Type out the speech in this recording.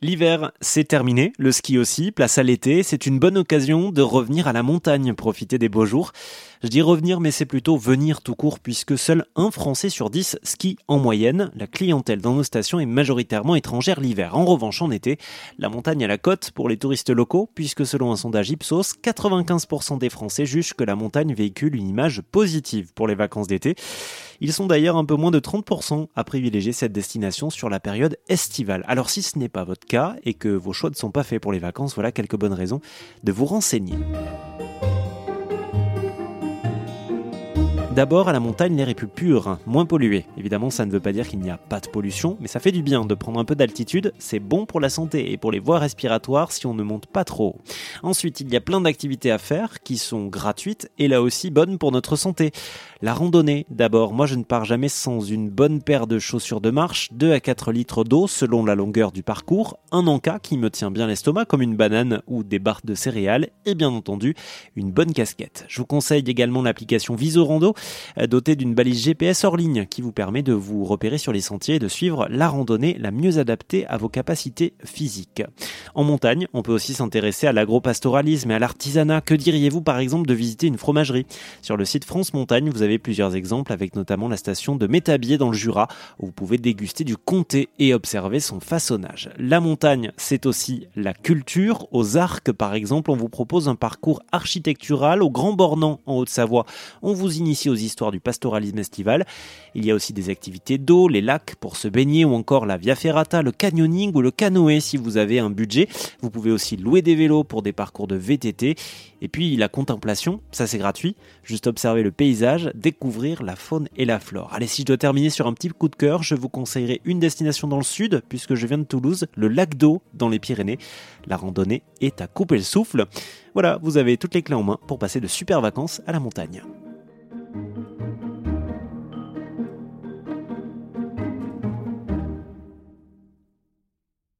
L'hiver, c'est terminé, le ski aussi, place à l'été, c'est une bonne occasion de revenir à la montagne, profiter des beaux jours. Je dis revenir, mais c'est plutôt venir tout court, puisque seul un Français sur dix skie en moyenne. La clientèle dans nos stations est majoritairement étrangère l'hiver. En revanche, en été, la montagne à la côte pour les touristes locaux, puisque selon un sondage Ipsos, 95% des Français jugent que la montagne véhicule une image positive pour les vacances d'été. Ils sont d'ailleurs un peu moins de 30% à privilégier cette destination sur la période estivale. Alors si ce n'est pas votre cas et que vos choix ne sont pas faits pour les vacances, voilà quelques bonnes raisons de vous renseigner. D'abord, à la montagne, l'air est plus pur, moins pollué. Évidemment, ça ne veut pas dire qu'il n'y a pas de pollution, mais ça fait du bien de prendre un peu d'altitude. C'est bon pour la santé et pour les voies respiratoires si on ne monte pas trop. Ensuite, il y a plein d'activités à faire qui sont gratuites et là aussi bonnes pour notre santé. La randonnée, d'abord. Moi, je ne pars jamais sans une bonne paire de chaussures de marche, 2 à 4 litres d'eau selon la longueur du parcours, un encas qui me tient bien l'estomac comme une banane ou des barres de céréales et bien entendu, une bonne casquette. Je vous conseille également l'application Visorando doté d'une balise GPS hors ligne qui vous permet de vous repérer sur les sentiers et de suivre la randonnée la mieux adaptée à vos capacités physiques. En montagne, on peut aussi s'intéresser à l'agropastoralisme et à l'artisanat. Que diriez-vous par exemple de visiter une fromagerie? Sur le site France Montagne, vous avez plusieurs exemples avec notamment la station de Métabier dans le Jura où vous pouvez déguster du comté et observer son façonnage. La montagne, c'est aussi la culture. Aux Arcs par exemple, on vous propose un parcours architectural au Grand Bornand en Haute-Savoie. On vous initie aux histoires du pastoralisme estival. Il y a aussi des activités d'eau, les lacs pour se baigner ou encore la via ferrata, le canyoning ou le canoë si vous avez un budget. Vous pouvez aussi louer des vélos pour des parcours de VTT. Et puis la contemplation, ça c'est gratuit. Juste observer le paysage, découvrir la faune et la flore. Allez, si je dois terminer sur un petit coup de cœur, je vous conseillerais une destination dans le sud, puisque je viens de Toulouse, le lac d'eau dans les Pyrénées. La randonnée est à couper le souffle. Voilà, vous avez toutes les clés en main pour passer de super vacances à la montagne.